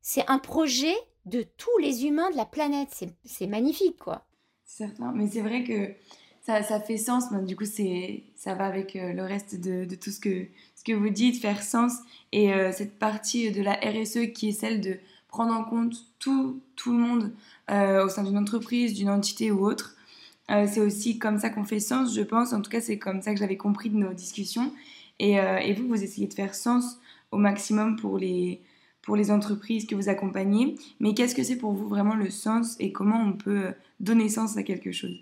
C'est un projet de tous les humains de la planète. C'est magnifique, quoi. Certain, mais c'est vrai que ça, fait sens. du coup, ça va avec euh, le reste de, tout ce que, ce que vous dites, faire sens. Et euh, cette partie de la RSE qui est celle de prendre en compte tout, tout le monde euh, au sein d'une entreprise, d'une entité ou autre. Euh, c'est aussi comme ça qu'on fait sens, je pense. En tout cas, c'est comme ça que j'avais compris de nos discussions. Et, euh, et, vous, vous essayez de faire sens au maximum pour les, pour les entreprises que vous accompagnez. Mais qu'est-ce que c'est pour vous vraiment le sens et comment on peut donner sens à quelque chose?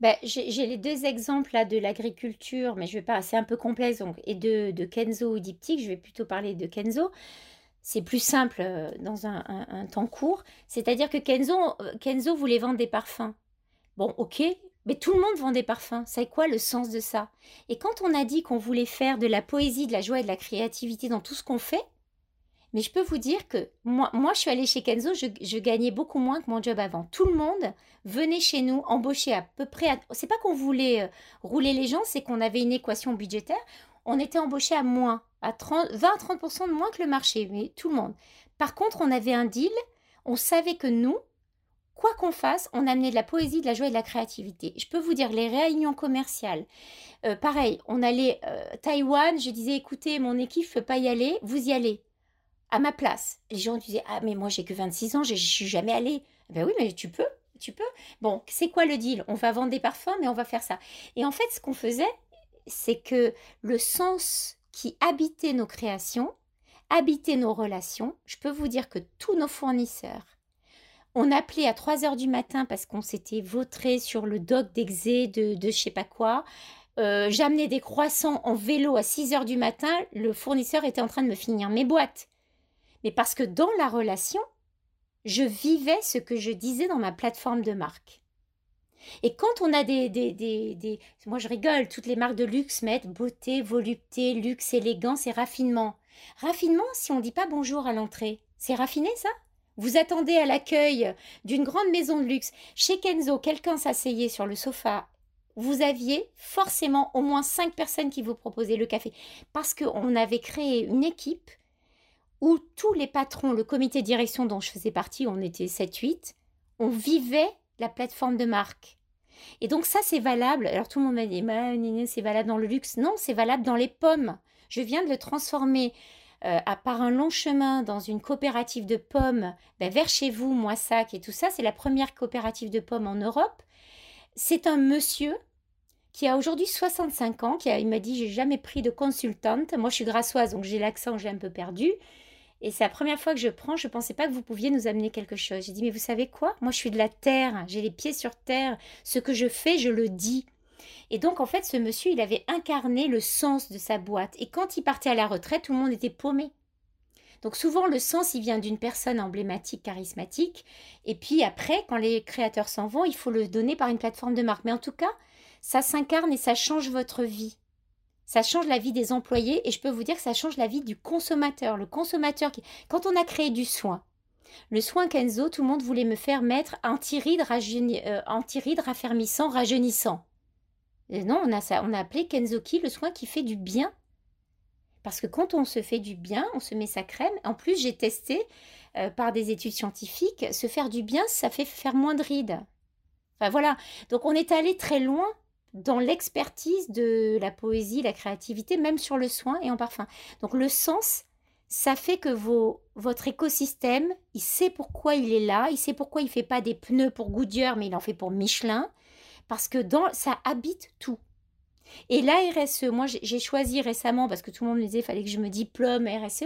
Ben, j'ai les deux exemples là de l'agriculture, mais je vais pas, c'est un peu complexe donc, et de, de Kenzo ou Diptyque. Je vais plutôt parler de Kenzo c'est plus simple euh, dans un, temps court. C'est-à-dire que Kenzo, euh, Kenzo voulait vendre des parfums. Bon, ok, mais tout le monde vend des parfums. C'est quoi le sens de ça? Et quand on a dit qu'on voulait faire de la poésie, de la joie et de la créativité dans tout ce qu'on fait, mais je peux vous dire que moi, moi je suis allée chez Kenzo, je, gagnais beaucoup moins que mon job avant. Tout le monde venait chez nous embaucher à peu près. À... C'est pas qu'on voulait euh, rouler les gens, c'est qu'on avait une équation budgétaire. On était embauché à moins à 30, 20 30% de moins que le marché, mais tout le monde. Par contre, on avait un deal, on savait que nous, quoi qu'on fasse, on amenait de la poésie, de la joie et de la créativité. Je peux vous dire, les réunions commerciales, euh, pareil, on allait euh, Taïwan, je disais, écoutez, mon équipe ne peut pas y aller, vous y allez, à ma place. Les gens disaient, ah mais moi j'ai que 26 ans, je ne suis jamais allée. Ben oui, mais tu peux, tu peux. Bon, c'est quoi le deal? On va vendre des parfums, mais on va faire ça. Et en fait, ce qu'on faisait, c'est que le sens qui habitait nos créations, habitait nos relations. Je peux vous dire que tous nos fournisseurs, on appelait à 3 heures du matin parce qu'on s'était vautré sur le doc d'exé de, de je sais pas quoi. Euh, j'amenais des croissants en vélo à 6 heures du matin, le fournisseur était en train de me finir mes boîtes. Mais parce que dans la relation, je vivais ce que je disais dans ma plateforme de marque. Et quand on a des, des, des, Moi, je rigole, toutes les marques de luxe mettent beauté, volupté, luxe, élégance et raffinement. Raffinement, si on ne dit pas bonjour à l'entrée, C'est raffiné ça? Vous attendez à l'accueil d'une grande maison de luxe. Chez Kenzo, quelqu'un s'asseyait sur le sofa. Vous aviez forcément au moins cinq personnes qui vous proposaient le café. Parce qu'on avait créé une équipe où tous les patrons, le comité de direction dont je faisais partie, on était 7-8, on vivait la plateforme de marque. Et donc ça, c'est valable. Alors tout le monde m'a dit, c'est valable dans le luxe. Non, c'est valable dans les pommes. Je viens de le transformer euh, à part un long chemin dans une coopérative de pommes ben, vers chez vous, Moissac et tout ça. C'est la première coopérative de pommes en Europe. C'est un monsieur qui a aujourd'hui 65 ans, qui a, il m'a dit j'ai jamais pris de consultante. Moi, je suis grassoise, donc j'ai l'accent, j'ai un peu perdu. Et c'est la première fois que je prends, je ne pensais pas que vous pouviez nous amener quelque chose. J'ai dit, mais vous savez quoi? Moi, je suis de la terre, j'ai les pieds sur terre. Ce que je fais, je le dis. Et donc, en fait, ce monsieur, il avait incarné le sens de sa boîte. Et quand il partait à la retraite, tout le monde était paumé. Donc souvent, le sens, il vient d'une personne emblématique, charismatique. Et puis après, quand les créateurs s'en vont, il faut le donner par une plateforme de marque. Mais en tout cas, ça s'incarne et ça change votre vie. Ça change la vie des employés et je peux vous dire que ça change la vie du consommateur. Le consommateur. Quand on a créé du soin, le soin Kenzo, tout le monde voulait me faire mettre anti-rides euh, raffermissant, rajeunissant. non, on a, ça, on a appelé Kenzoki le soin qui fait du bien. Parce que quand on se fait du bien, on se met sa crème. En plus, j'ai testé euh, par des études scientifiques, se faire du bien, ça fait faire moins de rides. Enfin voilà. Donc on est allé très loin dans l'expertise de la poésie, la créativité, même sur le soin et en parfum. Donc le sens, ça fait que vos, votre écosystème, il sait pourquoi il est là, il sait pourquoi il fait pas des pneus pour Goodyear, mais il en fait pour Michelin, parce que dans, ça habite tout. Et la RSE, moi j'ai choisi récemment, parce que tout le monde me disait, fallait que je me diplôme RSE.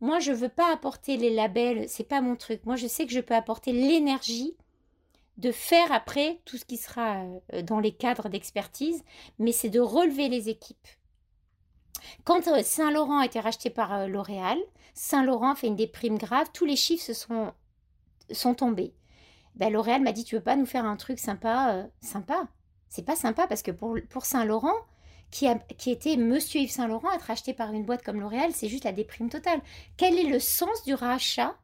Moi, je veux pas apporter les labels, c'est pas mon truc. Moi, je sais que je peux apporter l'énergie de faire après tout ce qui sera euh, dans les cadres d'expertise, mais c'est de relever les équipes. Quand euh, Saint-Laurent a été racheté par euh, L'Oréal, Saint-Laurent fait une déprime grave, tous les chiffres se sont, sont tombés. Ben, L'Oréal m'a dit Tu veux pas nous faire un truc sympa Sympa? C'est pas sympa parce que pour, pour Saint-Laurent, qui, a, qui était Monsieur Yves Saint-Laurent, être racheté par une boîte comme L'Oréal, c'est juste la déprime totale. Quel est le sens du rachat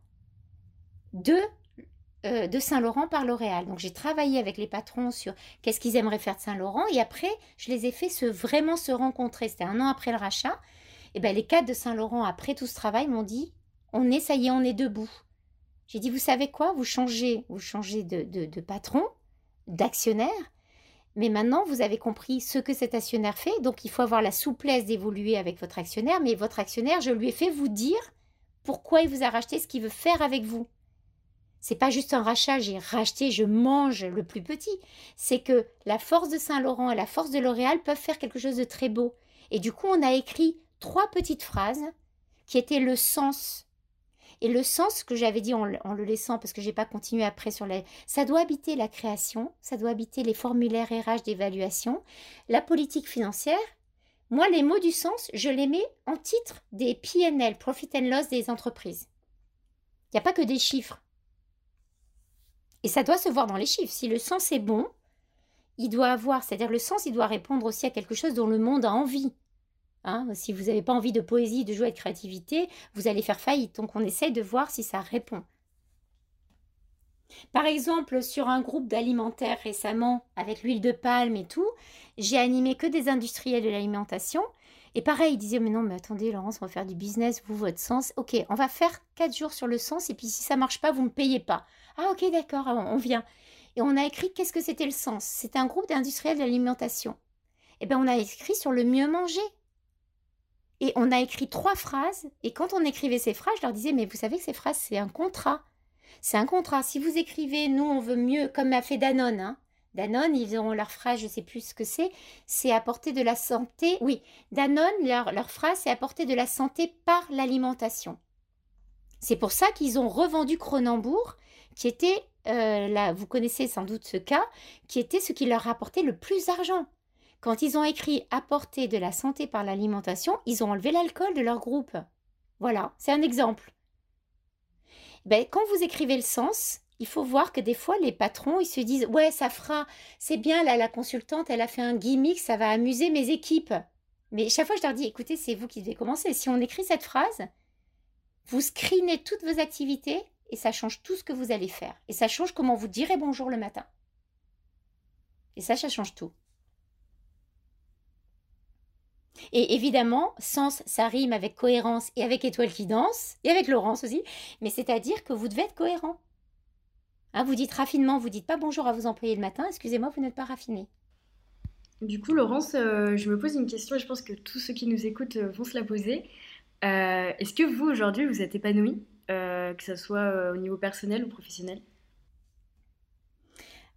de euh, de Saint-Laurent par L'Oréal. Donc j'ai travaillé avec les patrons sur qu'est-ce qu'ils aimeraient faire de Saint-Laurent et après je les ai fait se, vraiment se rencontrer. C'était un an après le rachat. Et ben les cadres de Saint-Laurent après tout ce travail m'ont dit on est ça y est on est debout. J'ai dit vous savez quoi? Vous changez vous changez de, de patron d'actionnaire. Mais maintenant, vous avez compris ce que cet actionnaire fait, donc il faut avoir la souplesse d'évoluer avec votre actionnaire. Mais votre actionnaire, je lui ai fait vous dire pourquoi il vous a racheté, ce qu'il veut faire avec vous c'est pas juste un rachat, j'ai racheté, je mange le plus petit. C'est que la force de Saint-Laurent et la force de L'Oréal peuvent faire quelque chose de très beau. Et du coup, on a écrit trois petites phrases qui étaient le sens. Et le sens que j'avais dit en, le laissant, parce que j'ai pas continué après sur les. Ça doit habiter la création, ça doit habiter les formulaires RH d'évaluation, la politique financière. Moi, les mots du sens, je les mets en titre des PNL, Profit and Loss des entreprises. Il n'y a pas que des chiffres. Et ça doit se voir dans les chiffres. Si le sens est bon, il doit avoir, c'est-à-dire le sens, il doit répondre aussi à quelque chose dont le monde a envie. Hein, si vous n'avez pas envie de poésie, de joie et de créativité, vous allez faire faillite. Donc on essaie de voir si ça répond. Par exemple, sur un groupe d'alimentaires récemment, avec l'huile de palme et tout, j'ai animé que des industriels de l'alimentation. Et pareil, ils disaient, mais non, mais attendez, Laurence, on va faire du business, vous, votre sens. Ok, on va faire quatre jours sur le sens, et puis si ça marche pas, vous ne me payez pas. Ah ok, d'accord, on vient. Et on a écrit qu'est-ce que c'était le sens? C'était un groupe d'industriels de l'alimentation. Eh bien, on a écrit sur le mieux manger. Et on a écrit trois phrases. Et quand on écrivait ces phrases, je leur disais, mais vous savez que ces phrases, c'est un contrat. C'est un contrat. Si vous écrivez, nous, on veut mieux, comme a fait Danone. Hein. Danone, ils ont leur phrase, je ne sais plus ce que c'est, c'est apporter de la santé. Oui, Danone, leur, phrase, c'est apporter de la santé par l'alimentation. C'est pour ça qu'ils ont revendu Cronenbourg qui était, euh, là, vous connaissez sans doute ce cas, qui était ce qui leur rapportait le plus d'argent. Quand ils ont écrit apporter de la santé par l'alimentation, ils ont enlevé l'alcool de leur groupe. Voilà, c'est un exemple. Ben, quand vous écrivez le sens, il faut voir que des fois, les patrons, ils se disent Ouais, ça fera, c'est bien, là, la consultante, elle a fait un gimmick, ça va amuser mes équipes. Mais chaque fois, je leur dis Écoutez, c'est vous qui devez commencer. Si on écrit cette phrase, vous screenez toutes vos activités et ça change tout ce que vous allez faire. Et ça change comment vous direz bonjour le matin. Et ça, ça change tout. Et évidemment, sens, ça rime avec cohérence et avec étoile qui danse, et avec Laurence aussi, mais c'est-à-dire que vous devez être cohérent. Hein, vous dites raffinement, vous dites pas bonjour à vos employés le matin, excusez-moi, vous n'êtes pas raffiné. Du coup, Laurence, euh, je me pose une question et je pense que tous ceux qui nous écoutent euh, vont se la poser. Euh, est-ce que vous, aujourd'hui, vous êtes épanoui, que ce soit au niveau personnel ou professionnel?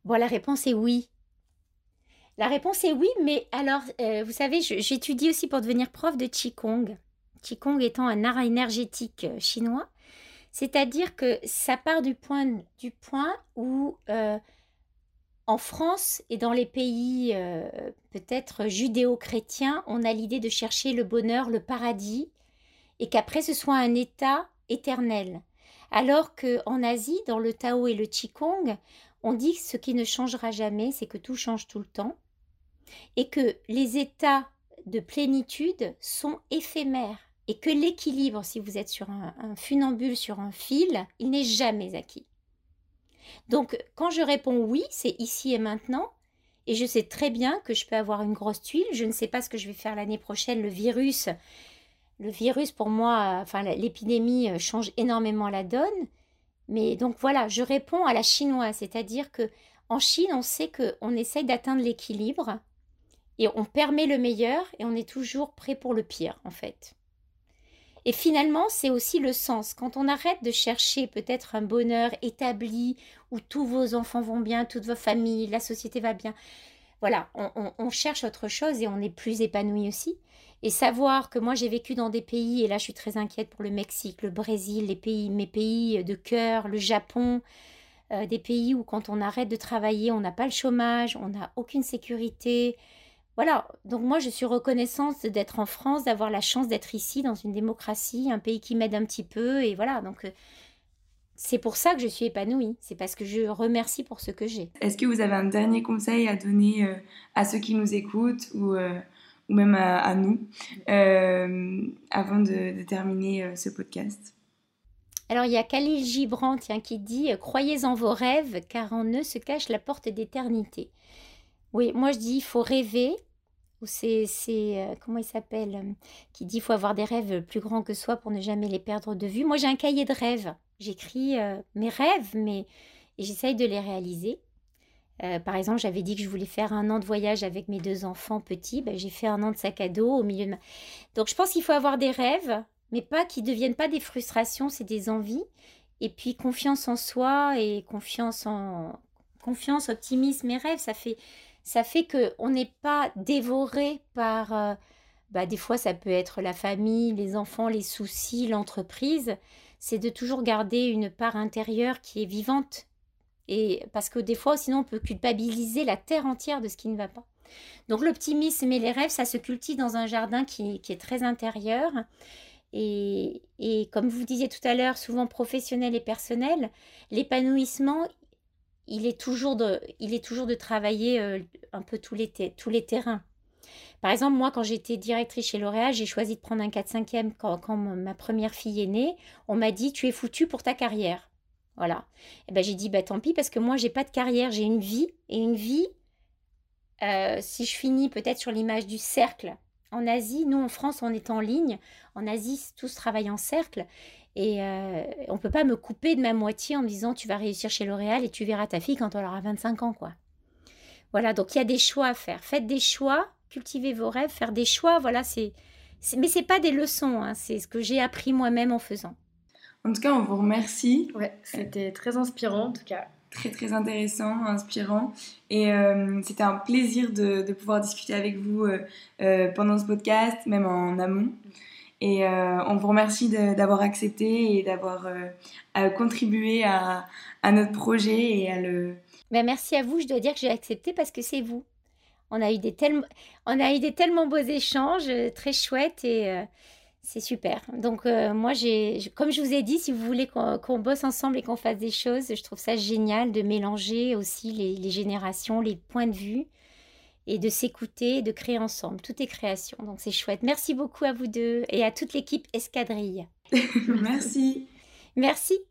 Bon, la réponse est oui. La réponse est oui, mais alors, vous savez, j'étudie aussi pour devenir prof de Qigong. Qigong étant un art énergétique chinois. C'est-à-dire que ça part du point, où en France et dans les pays euh, peut-être judéo-chrétiens, on a l'idée de chercher le bonheur, le paradis, et qu'après ce soit un état éternel. Alors qu'en Asie, dans le Tao et le Qigong, on dit que ce qui ne changera jamais, c'est que tout change tout le temps, et que les états de plénitude sont éphémères, et que l'équilibre, si vous êtes sur un funambule, sur un fil, il n'est jamais acquis. Donc, quand je réponds oui, c'est ici et maintenant. Et je sais très bien que je peux avoir une grosse tuile. Je ne sais pas ce que je vais faire l'année prochaine. Le virus, le virus pour moi, enfin l'épidémie euh, change énormément la donne. Mais donc voilà, je réponds à la chinoise, c'est-à-dire que en Chine, on sait qu'on essaye d'atteindre l'équilibre et on permet le meilleur et on est toujours prêt pour le pire en fait. Et finalement, c'est aussi le sens. Quand on arrête de chercher peut-être un bonheur établi où tous vos enfants vont bien, toute vos familles, la société va bien, voilà, on, cherche autre chose et on est plus épanoui aussi. Et savoir que moi j'ai vécu dans des pays, et là je suis très inquiète pour le Mexique, le Brésil, les pays, mes pays de cœur, le Japon, euh, des pays où quand on arrête de travailler, on n'a pas le chômage, on n'a aucune sécurité, voilà, donc moi je suis reconnaissante d'être en France, d'avoir la chance d'être ici dans une démocratie, un pays qui m'aide un petit peu, et voilà, donc euh, c'est pour ça que je suis épanouie, c'est parce que je remercie pour ce que j'ai. Est-ce que vous avez un dernier conseil à donner euh, à ceux qui nous écoutent ou, euh, ou même à, nous avant de, terminer ce podcast? Alors il y a Khalil Gibran qui dit Croyez en vos rêves car en eux se cache la porte d'éternité. Oui, moi je dis il faut rêver, ou c'est, euh, comment il s'appelle, euh, qui dit faut avoir des rêves plus grands que soi pour ne jamais les perdre de vue. Moi j'ai un cahier de rêves, j'écris euh, mes rêves, mais j'essaye de les réaliser. par exemple, j'avais dit que je voulais faire un an de voyage avec mes deux enfants petits. Ben, j'ai fait un an de sac à dos au milieu de ma... Donc je pense qu'il faut avoir des rêves, mais pas qui ne deviennent pas des frustrations, c'est des envies. Et puis confiance en soi et confiance en confiance, optimisme et rêves, ça fait ça fait qu'on n'est pas dévoré par... Euh, bah, des fois, ça peut être la famille, les enfants, les soucis, l'entreprise. C'est de toujours garder une part intérieure qui est vivante. Et parce que des fois, sinon, on peut culpabiliser la terre entière de ce qui ne va pas. Donc l'optimisme et les rêves, ça se cultive dans un jardin qui, est très intérieur. Et, et, comme vous disiez tout à l'heure, souvent professionnel et personnel, l'épanouissement, il est toujours de, il est toujours de travailler euh, un peu tous les, tous les terrains. Par exemple, moi, quand j'étais directrice chez L'Oréal, j'ai choisi de prendre un 4-5e quand, quand, ma première fille est née. On m'a dit, tu es foutu pour ta carrière. Voilà. Et ben j'ai dit, bah tant pis, parce que moi, j'ai pas de carrière, j'ai une vie. Et une vie, euh, si je finis peut-être sur l'image du cercle, en Asie, nous en France, on est en ligne. En Asie, tous travaillent en cercle. Et euh, on ne peut pas me couper de ma moitié en me disant tu vas réussir chez L'Oréal et tu verras ta fille quand elle aura 25 ans. quoi. Voilà, donc il y a des choix à faire. Faites des choix, cultivez vos rêves, faire des choix, voilà, c'est... Mais ce n'est pas des leçons, hein, c'est ce que j'ai appris moi-même en faisant. En tout cas, on vous remercie. Ouais, c'était très inspirant en tout cas. Très très intéressant, inspirant. Et euh, c'était un plaisir de, pouvoir discuter avec vous euh, pendant ce podcast, même en amont. Et euh, on vous remercie d'avoir accepté et d'avoir euh, contribué à, notre projet et à le... Ben merci à vous, je dois dire que j'ai accepté parce que c'est vous. On a, eu des on a eu des tellement beaux échanges, euh, très chouettes et c'est super. Donc moi, j'ai, comme je vous ai dit, si vous voulez qu'on bosse ensemble et qu'on fasse des choses, je trouve ça génial de mélanger aussi les générations, les points de vue. Et de s'écouter, de créer ensemble. Tout est création, donc c'est chouette. Merci beaucoup à vous deux et à toute l'équipe Escadrille. (laughs) Merci. Merci.